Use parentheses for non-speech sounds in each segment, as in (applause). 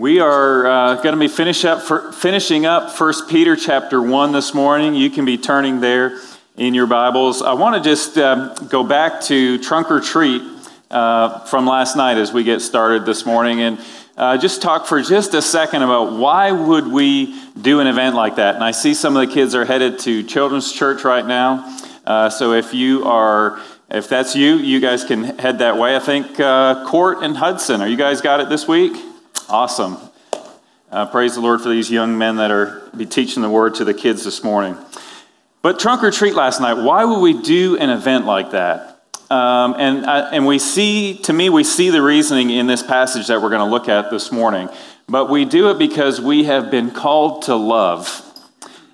We are uh, going to be finish up for, finishing up 1 Peter chapter 1 this morning. You can be turning there in your Bibles. I want to just um, go back to Trunk or Treat uh, from last night as we get started this morning and uh, just talk for just a second about why would we do an event like that. And I see some of the kids are headed to Children's Church right now. Uh, so if you are if that's you, you guys can head that way. I think uh, Court and Hudson, are you guys got it this week? Awesome. Uh, praise the Lord for these young men that are be teaching the word to the kids this morning. But trunk or treat last night. Why would we do an event like that? Um, and uh, and we see, to me, we see the reasoning in this passage that we're going to look at this morning. But we do it because we have been called to love,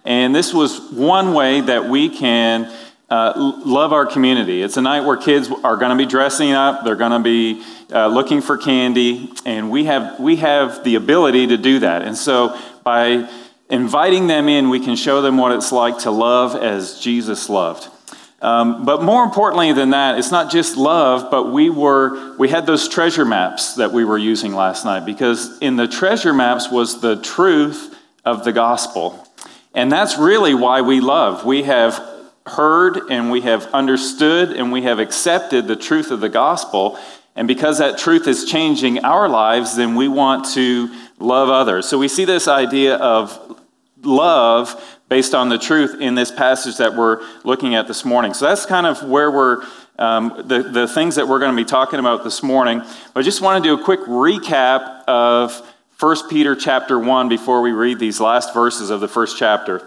and this was one way that we can uh, love our community. It's a night where kids are going to be dressing up, they're going to be uh, looking for candy, and we have, we have the ability to do that. And so by inviting them in, we can show them what it's like to love as Jesus loved. Um, but more importantly than that, it's not just love, but we were we had those treasure maps that we were using last night because in the treasure maps was the truth of the gospel. And that's really why we love. We have heard and we have understood and we have accepted the truth of the gospel. And because that truth is changing our lives, then we want to love others. So we see this idea of love based on the truth in this passage that we're looking at this morning. So that's kind of where we're, um, the, the things that we're going to be talking about this morning. But I just want to do a quick recap of 1 Peter chapter 1 before we read these last verses of the first chapter.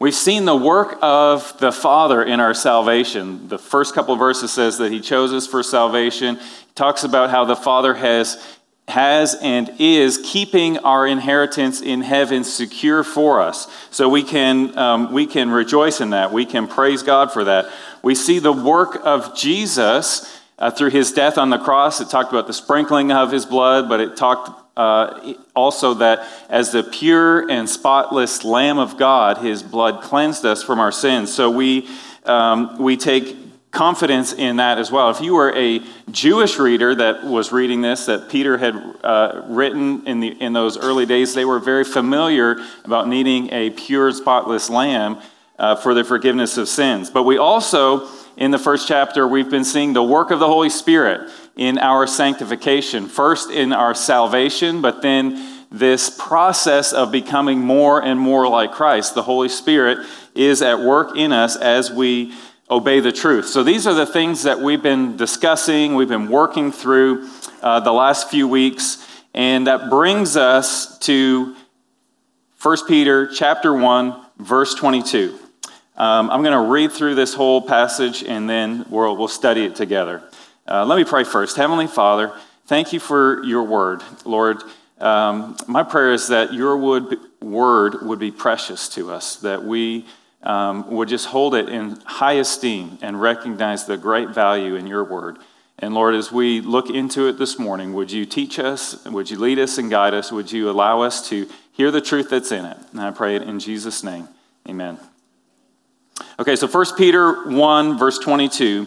We've seen the work of the Father in our salvation. The first couple verses says that He chose us for salvation. He talks about how the Father has, has and is keeping our inheritance in heaven secure for us. So we can, um, we can rejoice in that. We can praise God for that. We see the work of Jesus uh, through his death on the cross. It talked about the sprinkling of his blood, but it talked uh, also that as the pure and spotless Lamb of God, his blood cleansed us from our sins. So we, um, we take confidence in that as well. If you were a Jewish reader that was reading this, that Peter had uh, written in, the, in those early days, they were very familiar about needing a pure, spotless lamb uh, for the forgiveness of sins. But we also, in the first chapter, we've been seeing the work of the Holy Spirit in our sanctification. First, in our salvation, but then this process of becoming more and more like Christ. The Holy Spirit is at work in us as we obey the truth. So, these are the things that we've been discussing, we've been working through uh, the last few weeks, and that brings us to 1 Peter chapter 1, verse 22. Um, I'm going to read through this whole passage and then we'll, we'll study it together. Uh, let me pray first. Heavenly Father, thank you for your word. Lord, um, my prayer is that your would, word would be precious to us, that we um, would just hold it in high esteem and recognize the great value in your word. And Lord, as we look into it this morning, would you teach us? Would you lead us and guide us? Would you allow us to hear the truth that's in it? And I pray it in Jesus' name. Amen. Okay, so 1 Peter 1, verse 22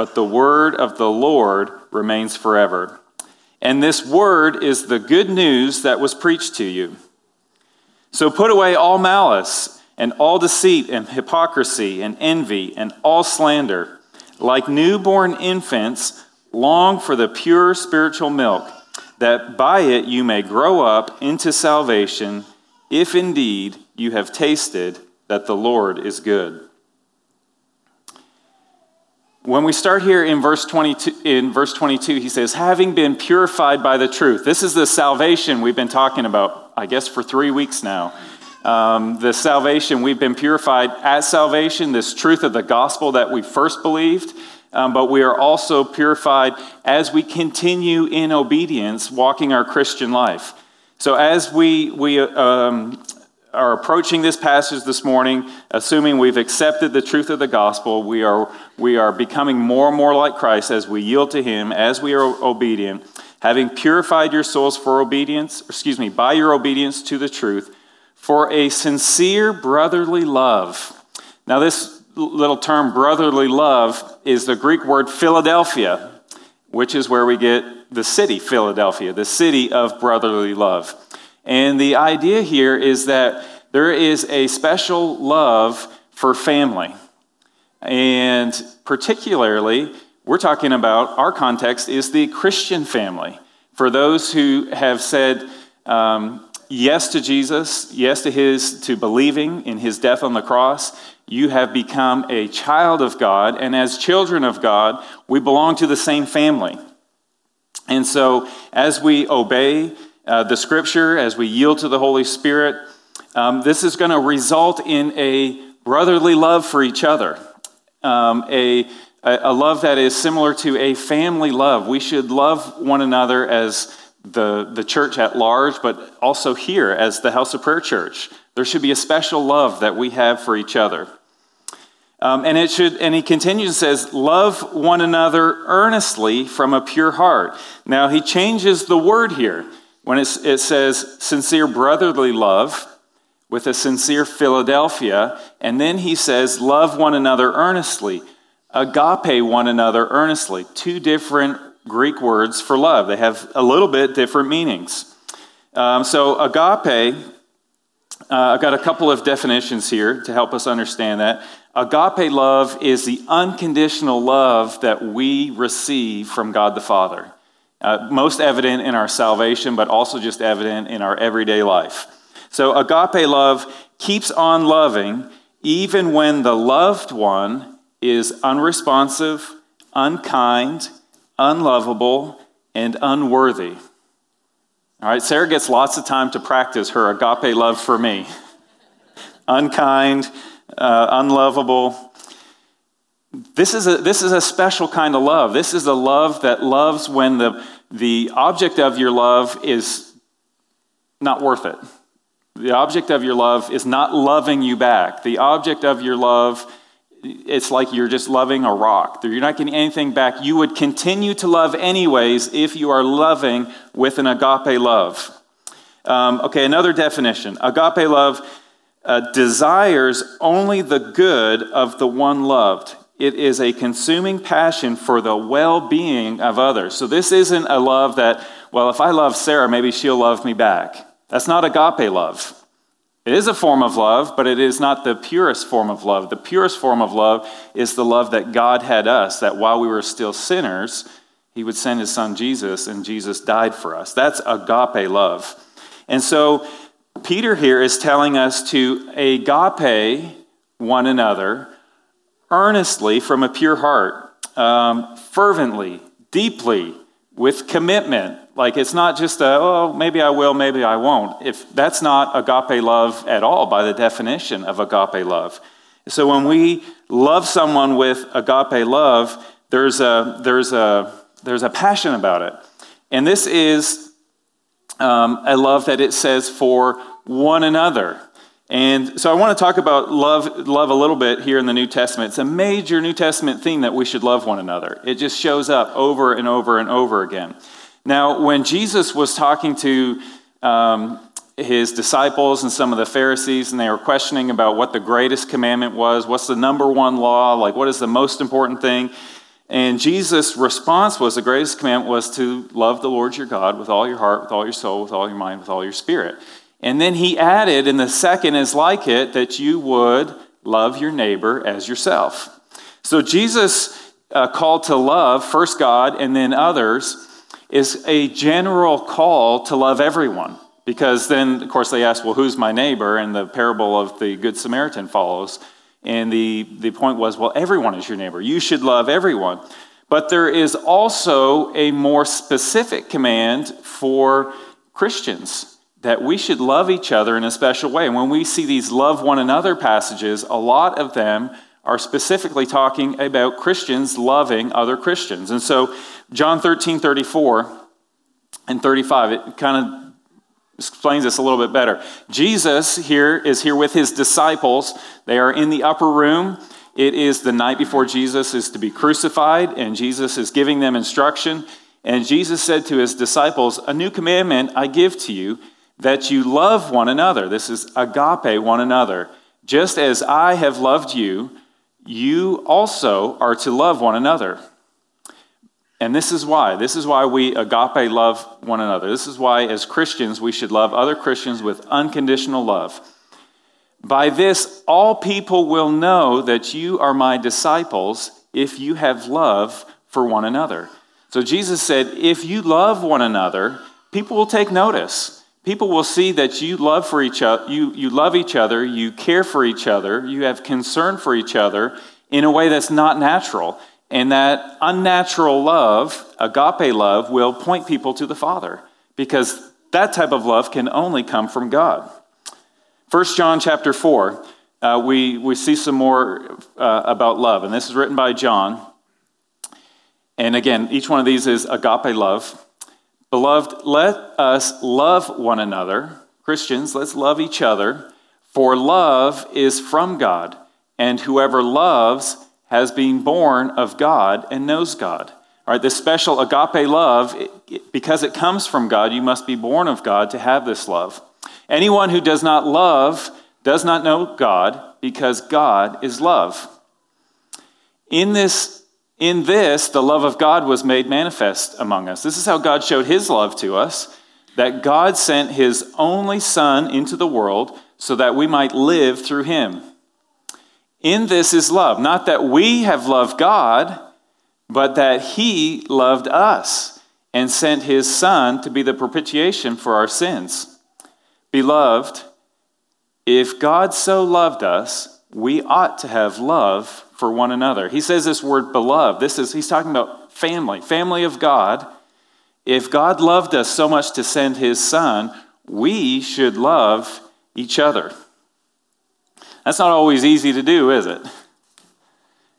but the word of the Lord remains forever. And this word is the good news that was preached to you. So put away all malice and all deceit and hypocrisy and envy and all slander. Like newborn infants, long for the pure spiritual milk, that by it you may grow up into salvation, if indeed you have tasted that the Lord is good. When we start here in verse 22, in verse 22, he says, having been purified by the truth. This is the salvation we've been talking about, I guess, for three weeks now. Um, the salvation, we've been purified at salvation, this truth of the gospel that we first believed, um, but we are also purified as we continue in obedience, walking our Christian life. So, as we, we um, are approaching this passage this morning, assuming we've accepted the truth of the gospel, we are, we are becoming more and more like Christ as we yield to Him, as we are obedient, having purified your souls for obedience, excuse me, by your obedience to the truth, for a sincere brotherly love. Now, this little term, brotherly love, is the Greek word Philadelphia, which is where we get the city, Philadelphia, the city of brotherly love. And the idea here is that there is a special love for family. And particularly, we're talking about our context is the Christian family. For those who have said um, yes to Jesus, yes to his to believing in his death on the cross, you have become a child of God, and as children of God, we belong to the same family. And so, as we obey uh, the scripture, as we yield to the Holy Spirit, um, this is going to result in a brotherly love for each other, um, a, a love that is similar to a family love. We should love one another as the, the church at large, but also here as the House of Prayer Church. There should be a special love that we have for each other. Um, and it should, and he continues and says, "Love one another earnestly from a pure heart." Now he changes the word here when it says sincere brotherly love with a sincere Philadelphia, and then he says, "Love one another earnestly." Agape one another earnestly. Two different Greek words for love. They have a little bit different meanings. Um, so agape. Uh, I've got a couple of definitions here to help us understand that. Agape love is the unconditional love that we receive from God the Father. Uh, most evident in our salvation, but also just evident in our everyday life. So, agape love keeps on loving even when the loved one is unresponsive, unkind, unlovable, and unworthy. All right, Sarah gets lots of time to practice her agape love for me. (laughs) unkind, uh, unlovable. This is, a, this is a special kind of love. This is a love that loves when the, the object of your love is not worth it. The object of your love is not loving you back. The object of your love, it's like you're just loving a rock. You're not getting anything back. You would continue to love anyways if you are loving with an agape love. Um, okay, another definition. Agape love uh, desires only the good of the one loved. It is a consuming passion for the well being of others. So, this isn't a love that, well, if I love Sarah, maybe she'll love me back. That's not agape love. It is a form of love, but it is not the purest form of love. The purest form of love is the love that God had us, that while we were still sinners, He would send His Son Jesus, and Jesus died for us. That's agape love. And so, Peter here is telling us to agape one another earnestly from a pure heart, um, fervently, deeply, with commitment. Like it's not just a, oh, maybe I will, maybe I won't. If that's not agape love at all by the definition of agape love. So when we love someone with agape love, there's a, there's a, there's a passion about it. And this is um, a love that it says for one another. And so I want to talk about love, love a little bit here in the New Testament. It's a major New Testament theme that we should love one another. It just shows up over and over and over again. Now, when Jesus was talking to um, his disciples and some of the Pharisees, and they were questioning about what the greatest commandment was, what's the number one law, like what is the most important thing, and Jesus' response was the greatest commandment was to love the Lord your God with all your heart, with all your soul, with all your mind, with all your spirit. And then he added, and the second is like it, that you would love your neighbor as yourself. So Jesus' uh, to love, first God and then others, is a general call to love everyone. Because then, of course, they ask, well, who's my neighbor? And the parable of the Good Samaritan follows. And the, the point was, well, everyone is your neighbor. You should love everyone. But there is also a more specific command for Christians that we should love each other in a special way. And when we see these love one another passages, a lot of them are specifically talking about Christians loving other Christians. And so, John 13, 34 and 35, it kind of explains this a little bit better. Jesus here is here with his disciples. They are in the upper room. It is the night before Jesus is to be crucified, and Jesus is giving them instruction. And Jesus said to his disciples, A new commandment I give to you, that you love one another. This is agape one another. Just as I have loved you, you also are to love one another. And this is why. This is why we agape love one another. This is why, as Christians, we should love other Christians with unconditional love. By this, all people will know that you are my disciples if you have love for one another. So Jesus said, if you love one another, people will take notice. People will see that you love for each other, you, you love each other, you care for each other, you have concern for each other in a way that's not natural. And that unnatural love, agape love, will point people to the Father because that type of love can only come from God. 1 John chapter 4, uh, we, we see some more uh, about love, and this is written by John. And again, each one of these is agape love. Beloved, let us love one another. Christians, let's love each other, for love is from God, and whoever loves has been born of God and knows God. All right, this special agape love, because it comes from God, you must be born of God to have this love. Anyone who does not love does not know God, because God is love. In this, in this, the love of God was made manifest among us. This is how God showed his love to us that God sent his only Son into the world so that we might live through him. In this is love, not that we have loved God, but that He loved us and sent His Son to be the propitiation for our sins. Beloved, if God so loved us, we ought to have love for one another. He says this word beloved. This is he's talking about family, family of God. If God loved us so much to send his son, we should love each other. That's not always easy to do, is it?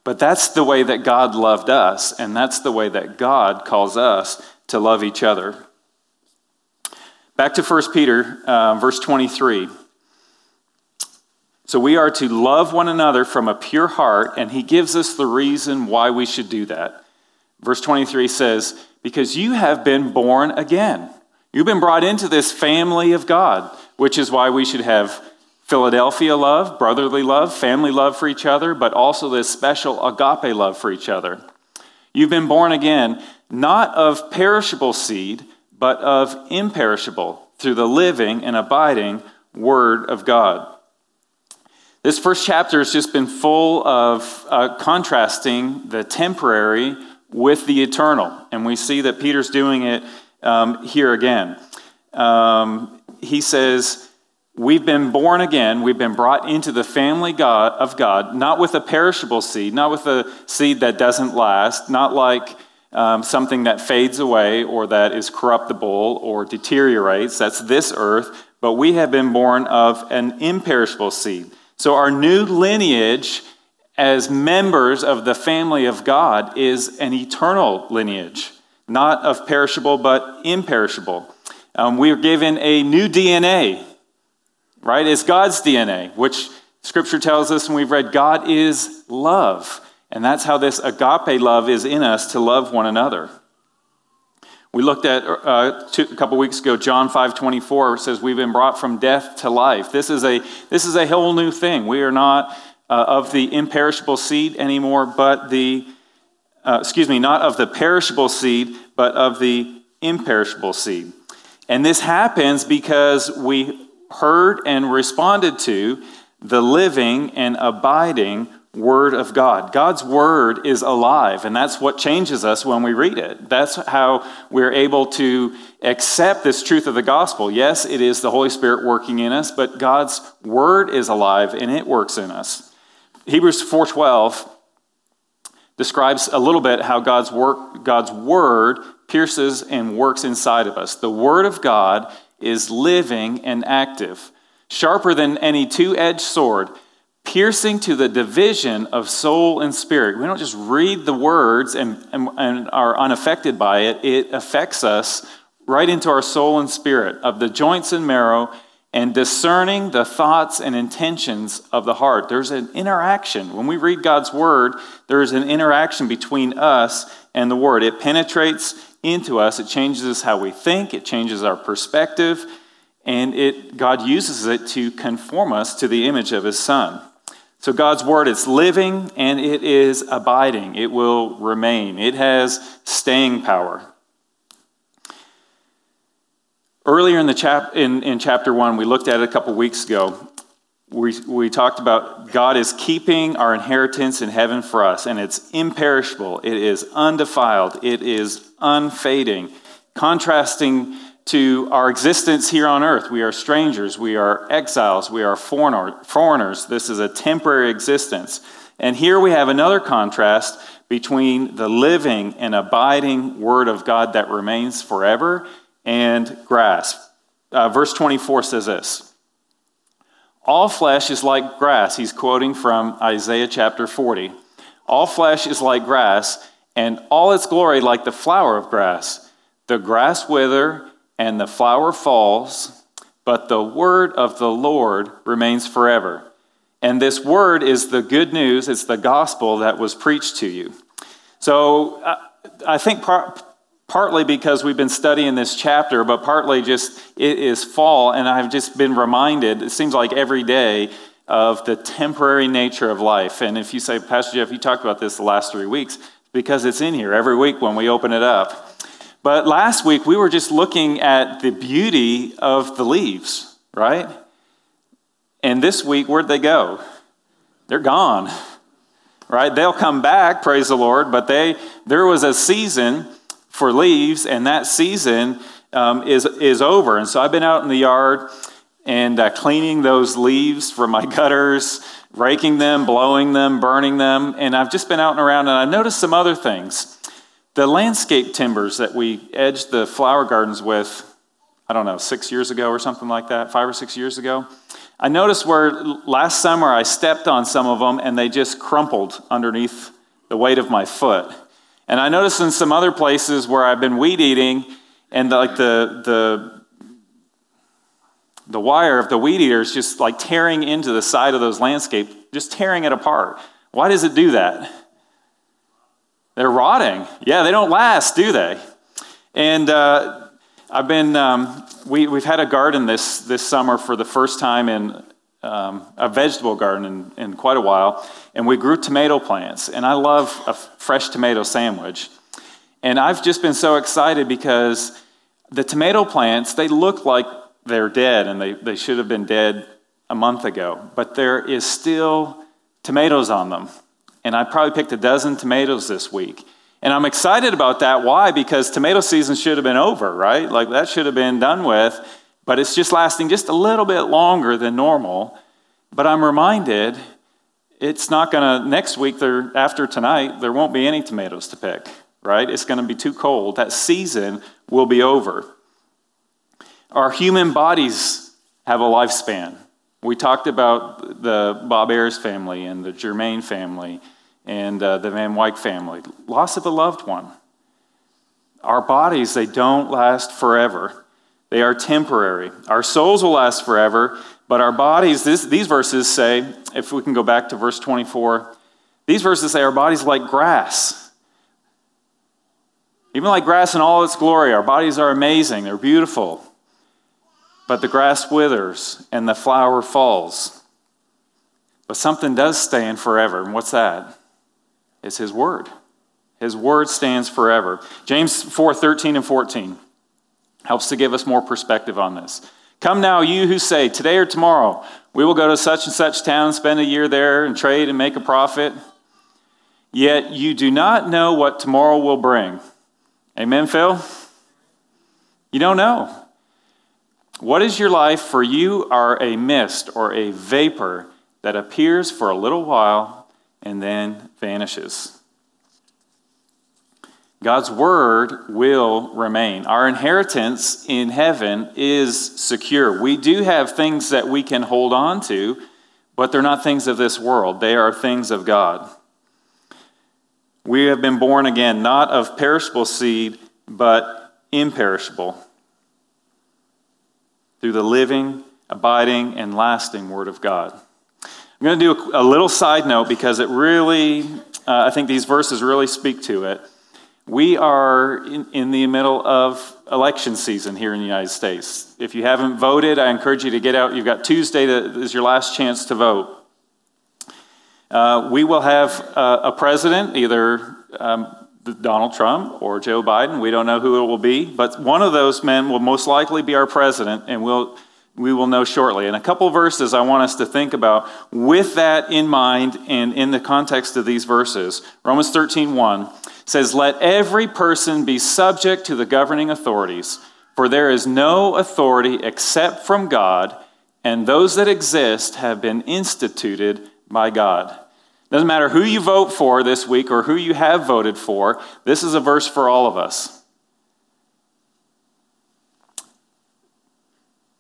But that's the way that God loved us, and that's the way that God calls us to love each other. Back to 1 Peter, uh, verse 23. So we are to love one another from a pure heart, and he gives us the reason why we should do that. Verse 23 says, Because you have been born again. You've been brought into this family of God, which is why we should have Philadelphia love, brotherly love, family love for each other, but also this special agape love for each other. You've been born again, not of perishable seed, but of imperishable, through the living and abiding Word of God. This first chapter has just been full of uh, contrasting the temporary with the eternal. And we see that Peter's doing it um, here again. Um, he says, We've been born again. We've been brought into the family God, of God, not with a perishable seed, not with a seed that doesn't last, not like um, something that fades away or that is corruptible or deteriorates. That's this earth. But we have been born of an imperishable seed. So our new lineage as members of the family of God is an eternal lineage, not of perishable, but imperishable. Um, we are given a new DNA right? It's God's DNA, which Scripture tells us, and we've read, God is love. And that's how this agape love is in us to love one another. We looked at uh, two, a couple weeks ago, John 5 24 says, We've been brought from death to life. This is a, this is a whole new thing. We are not uh, of the imperishable seed anymore, but the, uh, excuse me, not of the perishable seed, but of the imperishable seed. And this happens because we heard and responded to the living and abiding Word of God. God's Word is alive, and that's what changes us when we read it. That's how we're able to accept this truth of the gospel. Yes, it is the Holy Spirit working in us, but God's Word is alive and it works in us. Hebrews 4:12 describes a little bit how God's work God's word pierces and works inside of us. The word of God is living and active, sharper than any two edged sword, piercing to the division of soul and spirit. We don't just read the words and, and, and, are unaffected by it, it affects us right into our soul and spirit, of the joints and marrow, and discerning the thoughts and intentions of the heart. There's an interaction. When we read God's word, there is an interaction between us and the word. It penetrates into us, it changes how we think, it changes our perspective, and it, God uses it to conform us to the image of his son. So God's word is living and it is abiding. It will remain. It has staying power. Earlier in, the chap- in, in chapter 1, we looked at it a couple weeks ago. We, we talked about God is keeping our inheritance in heaven for us, and it's imperishable, it is undefiled, it is unfading, contrasting to our existence here on earth. We are strangers, we are exiles, we are foreigner, foreigners. This is a temporary existence. And here we have another contrast between the living and abiding Word of God that remains forever and grass. Uh, verse 24 says this All flesh is like grass. He's quoting from Isaiah chapter 40. All flesh is like grass, and all its glory like the flower of grass. The grass wither and the flower falls, but the word of the Lord remains forever. And this word is the good news, it's the gospel that was preached to you. So uh, I think partly because we've been studying this chapter, but partly just it is fall, and I've just been reminded, it seems like every day, of the temporary nature of life. And if you say, Pastor Jeff, you talked about this the last three weeks, because it's in here every week when we open it up. But last week we were just looking at the beauty of the leaves, right? And this week, where'd they go? They're gone, right? They'll come back, praise the Lord, but they, there was a season for leaves, and that season um, is, is over. And so I've been out in the yard and uh, cleaning those leaves from my (laughs) gutters, raking them, blowing them, burning them. And I've just been out and around, and I've noticed some other things. The landscape timbers that we edged the flower gardens with, I don't know, six years ago or something like that, five or six years ago. I noticed where last summer I stepped on some of them and they just crumpled underneath the weight of my foot. And I noticed in some other places where I've been weed eating, and like the the the wire of the weed eater is just like tearing into the side of those landscape, just tearing it apart. Why does it do that? They're rotting. Yeah, they don't last, do they? And uh, I've been um, we we've had a garden this this summer for the first time in um, a vegetable garden in, in quite a while, and we grew tomato plants. And I love a fresh tomato sandwich. And I've just been so excited because the tomato plants, they look like they're dead and they, they should have been dead a month ago, but there is still tomatoes on them. And I probably picked a dozen tomatoes this week. And I'm excited about that. Why? Because tomato season should have been over, right? Like that should have been done with but it's just lasting just a little bit longer than normal. But I'm reminded it's not going to, next week, there, after tonight, there won't be any tomatoes to pick, right? It's going to be too cold. That season will be over. Our human bodies have a lifespan. We talked about the Bob Ayers family and the Germain family and uh, the Van Wyck family. Loss of a loved one. Our bodies, they don't last forever. They are temporary. Our souls will last forever, but our bodies, this, these verses say, if we can go back to verse 24, these verses say our bodies like grass. Even like grass in all its glory, our bodies are amazing, they're beautiful. But the grass withers and the flower falls. But something does stand forever, and what's that? It's His Word. His Word stands forever. James 4 13 and 14 helps to give us more perspective on this. Come now, you who say, Today or tomorrow, we will go to such and such town, spend a year there, and trade and make a profit. Yet you do not know what tomorrow will bring. Amen, Phil? You don't know. What is your life? For you are a mist or a vapor that appears for a little while and then vanishes. God's word will remain. Our inheritance in heaven is secure. We do have things that we can hold on to, but they're not things of this world. They are things of God. We have been born again, not of perishable seed, but imperishable, through the living, abiding, and lasting Word of God. I'm going to do a, little side note because it really, uh, I think these verses really speak to it. We are in, in, the middle of election season here in the United States. If you haven't voted, I encourage you to get out. You've got Tuesday that is your last chance to vote. Uh, we will have uh, a president, either um, Donald Trump or Joe Biden. We don't know who it will be, but one of those men will most likely be our president, and we'll, we will know shortly. And a couple verses I want us to think about with that in mind and in the context of these verses. Romans 13 1 says, Let every person be subject to the governing authorities, for there is no authority except from God, and those that exist have been instituted by God. Doesn't matter who you vote for this week or who you have voted for, this is a verse for all of us.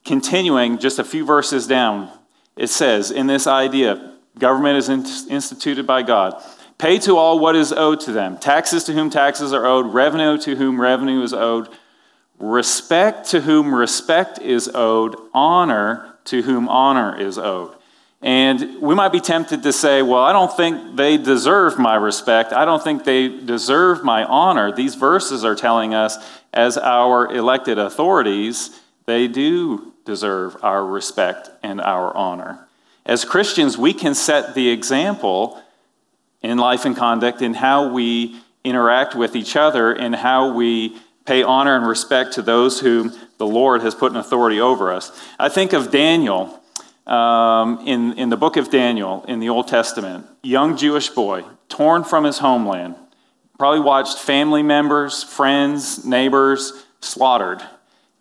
Continuing just a few verses down, it says, in this idea, government is instituted by God. Pay to all what is owed to them taxes to whom taxes are owed, revenue to whom revenue is owed, respect to whom respect is owed, honor to whom honor is owed. And we might be tempted to say, well, I don't think they deserve my respect. I don't think they deserve my honor. These verses are telling us, as our elected authorities, they do deserve our respect and our honor. As Christians, we can set the example in life and conduct in how we interact with each other and how we pay honor and respect to those whom the Lord has put in authority over us. I think of Daniel um, in, in the book of Daniel in the Old Testament, young Jewish boy, torn from his homeland, probably watched family members, friends, neighbors slaughtered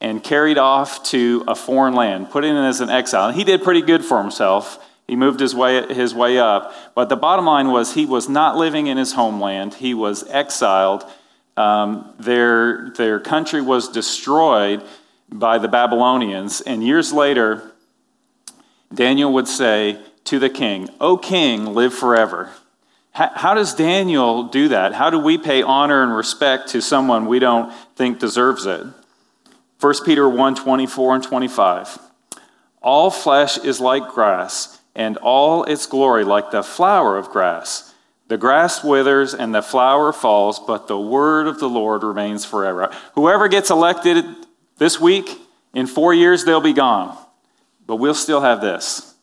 and carried off to a foreign land, put in as an exile. And he did pretty good for himself. He moved his way, his way up. But the bottom line was he was not living in his homeland, he was exiled. Um, their, their country was destroyed by the Babylonians. And years later, Daniel would say to the king, O king, live forever. How does Daniel do that? How do we pay honor and respect to someone we don't think deserves it? 1 Peter 1 24 and 25. All flesh is like grass, and all its glory like the flower of grass. The grass withers and the flower falls, but the word of the Lord remains forever. Whoever gets elected this week, in four years, they'll be gone but we'll still have this.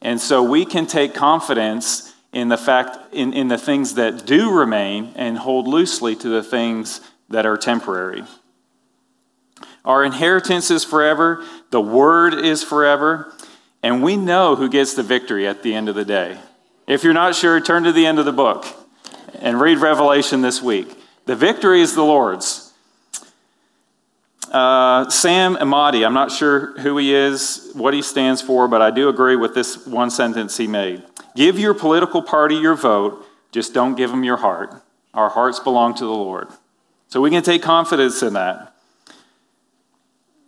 And so we can take confidence in the fact, in, in the things that do remain and hold loosely to the things that are temporary. Our inheritance is forever, the word is forever, and we know who gets the victory at the end of the day. If you're not sure, turn to the end of the book and read Revelation this week. The victory is the Lord's. Uh, Sam Emadi, I'm not sure who he is, what he stands for, but I do agree with this one sentence he made. Give your political party your vote, just don't give them your heart. Our hearts belong to the Lord. So we can take confidence in that.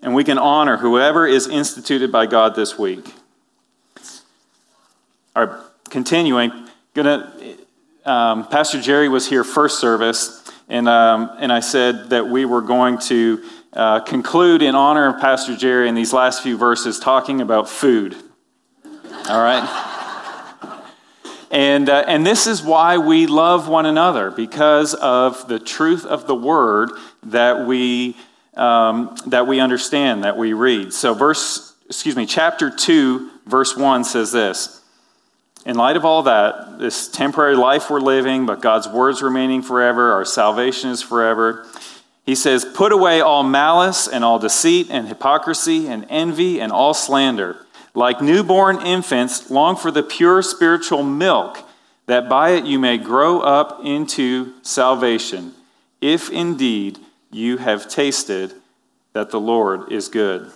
And we can honor whoever is instituted by God this week. All right, continuing, gonna, um, Pastor Jerry was here first service, and, um, and I said that we were going to uh, conclude in honor of Pastor Jerry in these last few verses talking about food. All right? And, uh, and this is why we love one another, because of the truth of the word that we, um, that we understand, that we read. So, verse, excuse me, chapter 2, verse 1 says this In light of all that, this temporary life we're living, but God's word's remaining forever, our salvation is forever. He says, Put away all malice and all deceit and hypocrisy and envy and all slander. Like newborn infants, long for the pure spiritual milk, that by it you may grow up into salvation, if indeed you have tasted that the Lord is good.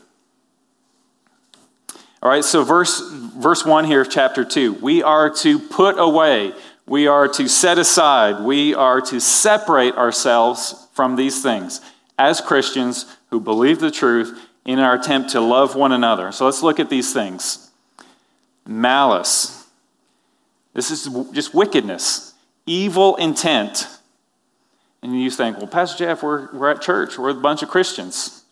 All right, so verse, verse 1 here of chapter 2 we are to put away, we are to set aside, we are to separate ourselves from these things as Christians who believe the truth in our attempt to love one another. So let's look at these things malice. This is just wickedness, evil intent. And you think, well, Pastor Jeff, we're, we're at church, we're a bunch of Christians.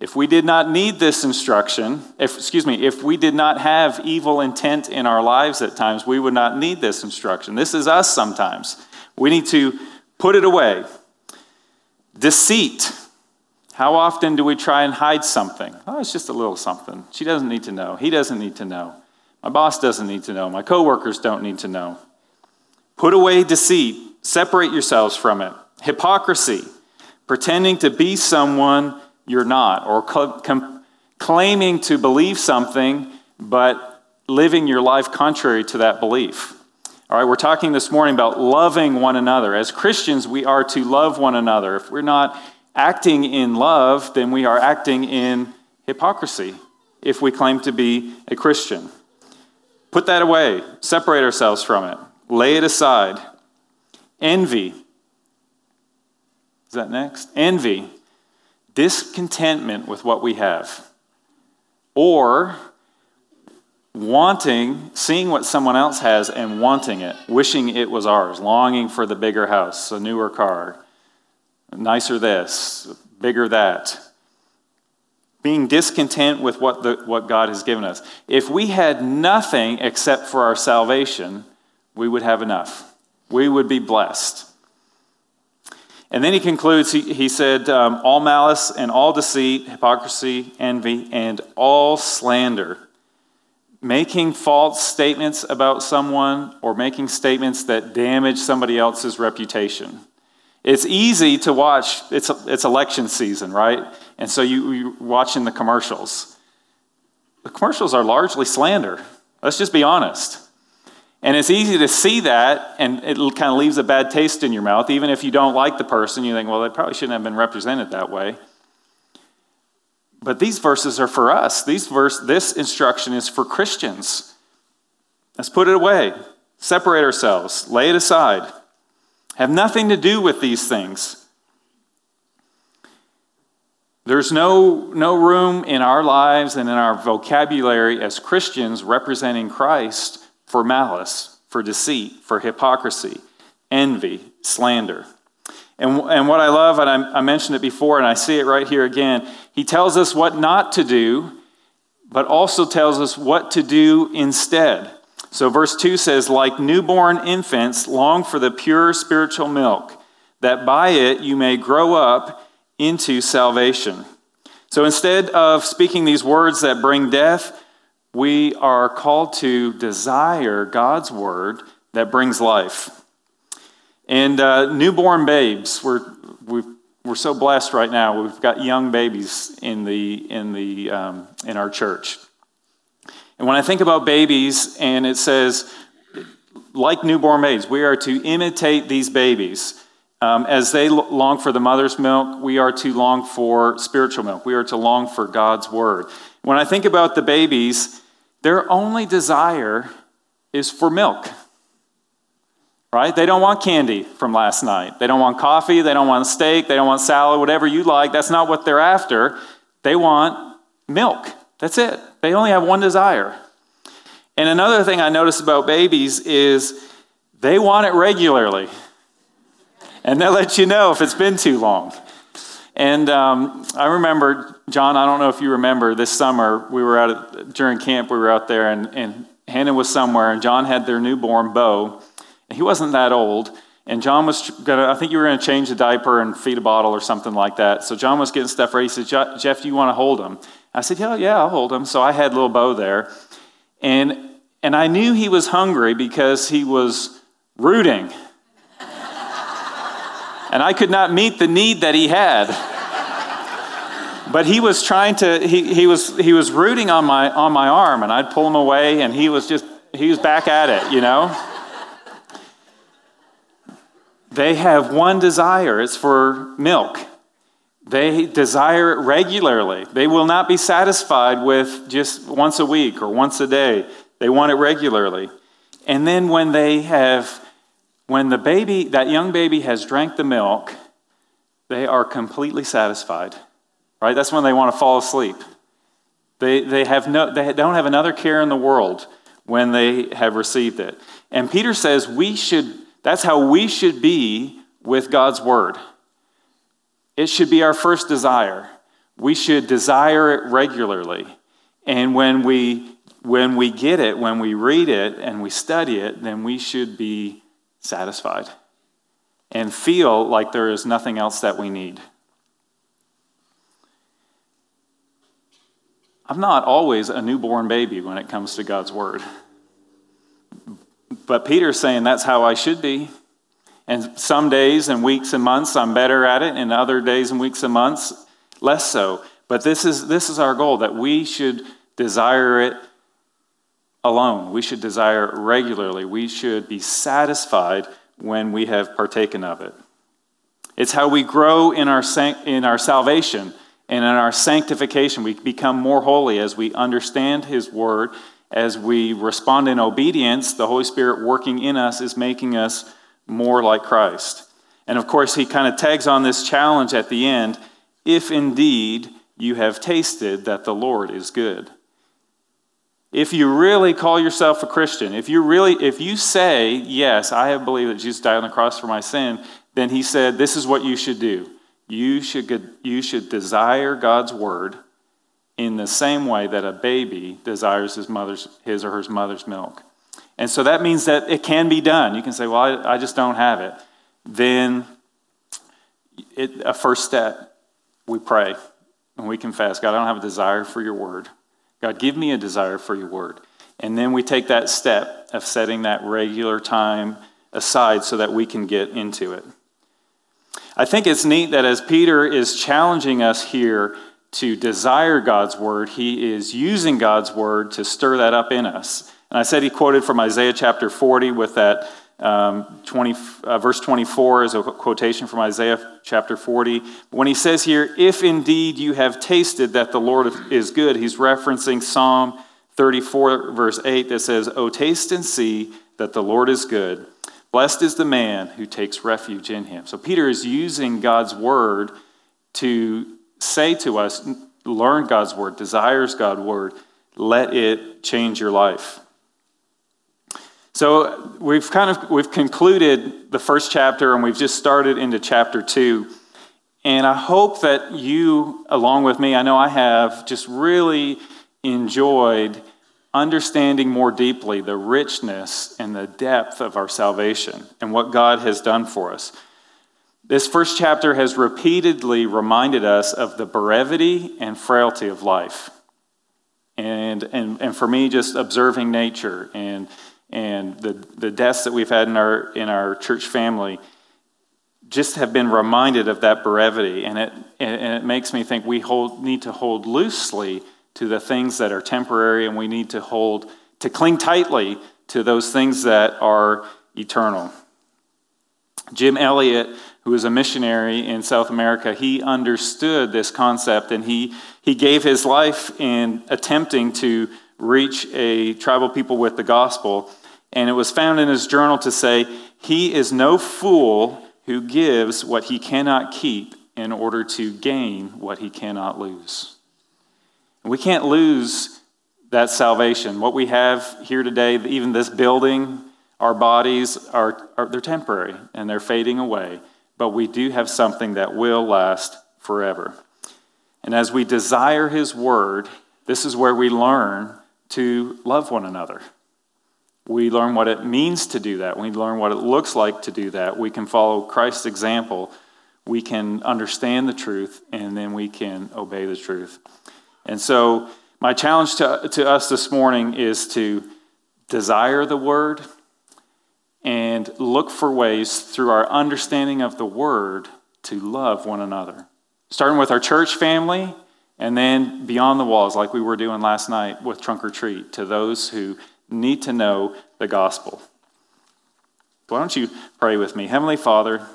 If we did not need this instruction, if, excuse me, if we did not have evil intent in our lives at times, we would not need this instruction. This is us sometimes. We need to put it away. Deceit. How often do we try and hide something? Oh, it's just a little something. She doesn't need to know. He doesn't need to know. My boss doesn't need to know. My coworkers don't need to know. Put away deceit. Separate yourselves from it. Hypocrisy. Pretending to be someone you're not, or com- claiming to believe something, but living your life contrary to that belief. All right, we're talking this morning about loving one another. As Christians, we are to love one another. If we're not acting in love, then we are acting in hypocrisy if we claim to be a Christian. Put that away, separate ourselves from it, lay it aside. Envy. Is that next? Envy discontentment with what we have, or wanting, seeing what someone else has and wanting it, wishing it was ours, longing for the bigger house, a newer car, nicer this, bigger that. Being discontent with what, the, what God has given us. If we had nothing except for our salvation, we would have enough. We would be blessed. And then he concludes, he, he said, um, all malice and all deceit, hypocrisy, envy, and all slander. Making false statements about someone or making statements that damage somebody else's reputation. It's easy to watch, it's, it's election season, right? And so you, you're watching the commercials. The commercials are largely slander. Let's just be honest. And it's easy to see that, and it kind of leaves a bad taste in your mouth. Even if you don't like the person, you think, well, they probably shouldn't have been represented that way. But these verses are for us. These verse, this instruction is for Christians. Let's put it away, separate ourselves, lay it aside, have nothing to do with these things. There's no, no room in our lives and in our vocabulary as Christians representing Christ for malice, for deceit, for hypocrisy, envy, slander. And, and what I love, and I, I mentioned it before, and I see it right here again, he tells us what not to do, but also tells us what to do instead. So, verse 2 says, Like newborn infants, long for the pure spiritual milk, that by it you may grow up into salvation. So, instead of speaking these words that bring death, we are called to desire God's word that brings life. And uh, newborn babes, we're, we are so blessed right now. We've got young babies in, the, in, the, um, in our church. And when I think about babies, and it says, like newborn babes, we are to imitate these babies. Um, as they long for the mother's milk, we are to long for spiritual milk. We are to long for God's word. When I think about the babies, their only desire is for milk. Right? They don't want candy from last night. They don't want coffee. They don't want steak. They don't want salad, whatever you like. That's not what they're after. They want milk. That's it. They only have one desire. And another thing I notice about babies is they want it regularly. And they'll let you know if it's been too long. And um, I remember, John, I don't know if you remember, this summer we were out at, during camp, we were out there, and, and Hannah was somewhere, and John had their newborn Bo. He wasn't that old. And John was going to, I think you were going to change the diaper and feed a bottle or something like that. So John was getting stuff ready. He said, Jeff, do you want to hold him? I said, yeah, yeah, I'll hold him. So I had little Bo there. And, and I knew he was hungry because he was rooting (laughs) and I could not meet the need that he had. But he was trying to, he, he, was, he was rooting on my, on my arm, and I'd pull him away, and he was just, he was back at it, you know? They have one desire it's for milk. They desire it regularly. They will not be satisfied with just once a week or once a day. They want it regularly. And then when they have when the baby, that young baby has drank the milk, they are completely satisfied. Right? That's when they want to fall asleep. They, they, have no, they don't have another care in the world when they have received it. And Peter says we should, that's how we should be with God's word. It should be our first desire. we should desire it regularly. And when we when we get it, when we read it and we study it, then we should be satisfied and feel like there is nothing else that we need. I'm not always a newborn baby when it comes to God's word. But Peter's saying that's how I should be. And some days and weeks and months I'm better at it, and other days and weeks and months less so. But this is, this is our goal that we should desire it alone. We should desire it regularly. We should be satisfied when we have partaken of it. It's how we grow in our, in our salvation and in our sanctification. We become more holy as we understand His Word, as we respond in obedience. The Holy Spirit working in us is making us more like Christ. And of course, He kind of tags on this challenge at the end if indeed you have tasted that the Lord is good. If you really call yourself a Christian, if you really if you say, "Yes, I have believed that Jesus died on the cross for my sin," then he said, "This is what you should do. You should you should desire God's word in the same way that a baby desires his mother's his or her mother's milk." And so that means that it can be done. You can say, "Well, I, I just don't have it." Then it, a first step, we pray and we confess, God, I don't have a desire for your word. God, give me a desire for your word. And then we take that step of setting that regular time aside so that we can get into it. I think it's neat that as Peter is challenging us here to desire God's word, he is using God's word to stir that up in us. And I said he quoted from Isaiah chapter 40 with that um, 20, uh, verse 24 is a quotation from Isaiah chapter 40. When he says here, if indeed you have tasted that the Lord is good, he's referencing Psalm 34, verse 8, that says, Oh, taste and see that the Lord is good. Blessed is the man who takes refuge in him. So Peter is using God's word to say to us, learn God's word, desires God's word, let it change your life. So we've kind of we've concluded the first chapter and we've just started into chapter 2. And I hope that you along with me, I know I have just really enjoyed understanding more deeply the richness and the depth of our salvation and what God has done for us. This first chapter has repeatedly reminded us of the brevity and frailty of life. And, and, and for me, just observing nature and and the, the deaths that we've had in our, in our church family just have been reminded of that brevity. And it, and it makes me think we hold, need to hold loosely to the things that are temporary, and we need to hold, to cling tightly to those things that are eternal. Jim Elliot, who was a missionary in South America, he understood this concept and he, he gave his life in attempting to reach a tribal people with the gospel. And it was found in his journal to say, He is no fool who gives what he cannot keep in order to gain what he cannot lose. We can't lose that salvation. What we have here today, even this building, our bodies are, are they're temporary and they're fading away, but we do have something that will last forever. And as we desire his word, this is where we learn to love one another. We learn what it means to do that. We learn what it looks like to do that. We can follow Christ's example. We can understand the truth, and then we can obey the truth. And so, my challenge to, to us this morning is to desire the word and look for ways through our understanding of the word to love one another. Starting with our church family, and then beyond the walls, like we were doing last night with Trunk or Treat, to those who need to know the gospel. Why don't you pray with me? Heavenly Father,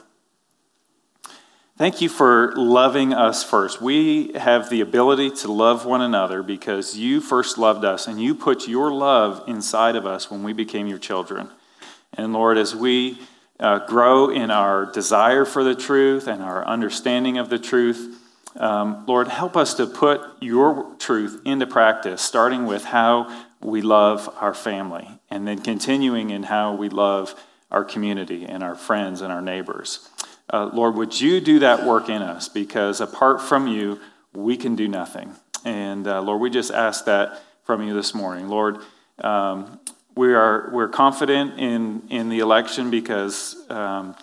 thank you for loving us first. We have the ability to love one another because you first loved us and you put your love inside of us when we became your children. And Lord, as we uh, grow in our desire for the truth and our understanding of the truth, um, Lord, help us to put your truth into practice, starting with how we love our family and then continuing in how we love our community and our friends and our neighbors. Uh, Lord, would you do that work in us? Because apart from you, we can do nothing. And uh, Lord, we just ask that from you this morning. Lord, um, we are we're confident in in the election because um,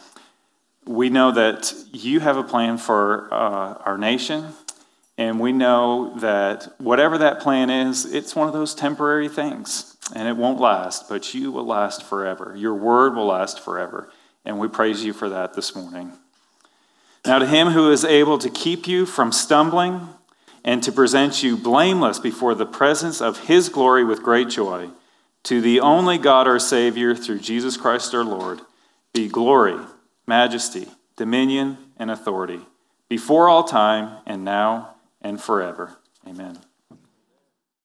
we know that you have a plan for uh, our nation, and we know that whatever that plan is, it's one of those temporary things, and it won't last. But you will last forever. Your word will last forever, and we praise you for that this morning. Now, to him who is able to keep you from stumbling and to present you blameless before the presence of his glory with great joy, to the only God our Savior, through Jesus Christ our Lord, be glory, majesty, dominion, and authority, before all time, and now and forever. Amen.